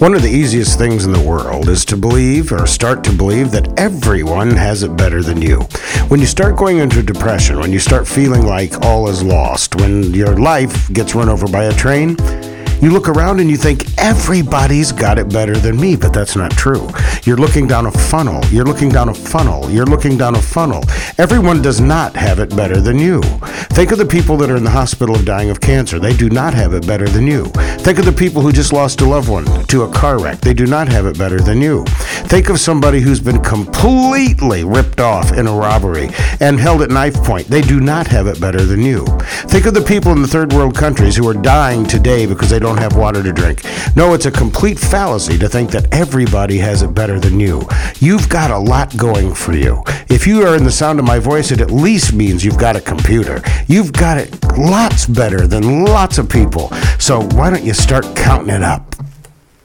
One of the easiest things in the world is to believe or start to believe that everyone has it better than you. When you start going into depression, when you start feeling like all is lost, when your life gets run over by a train, you look around and you think everybody's got it better than me, but that's not true. You're looking down a funnel. You're looking down a funnel. You're looking down a funnel. Everyone does not have it better than you. Think of the people that are in the hospital of dying of cancer. They do not have it better than you. Think of the people who just lost a loved one to a car wreck. They do not have it better than you. Think of somebody who's been completely ripped off in a robbery and held at knife point. They do not have it better than you. Think of the people in the third world countries who are dying today because they don't have water to drink. No, it's a complete fallacy to think that everybody has it better than you. You've got a lot going for you. If you are in the sound of my voice, it at least means you've got a computer. You've got it lots better than lots of people. So why don't you start counting it up?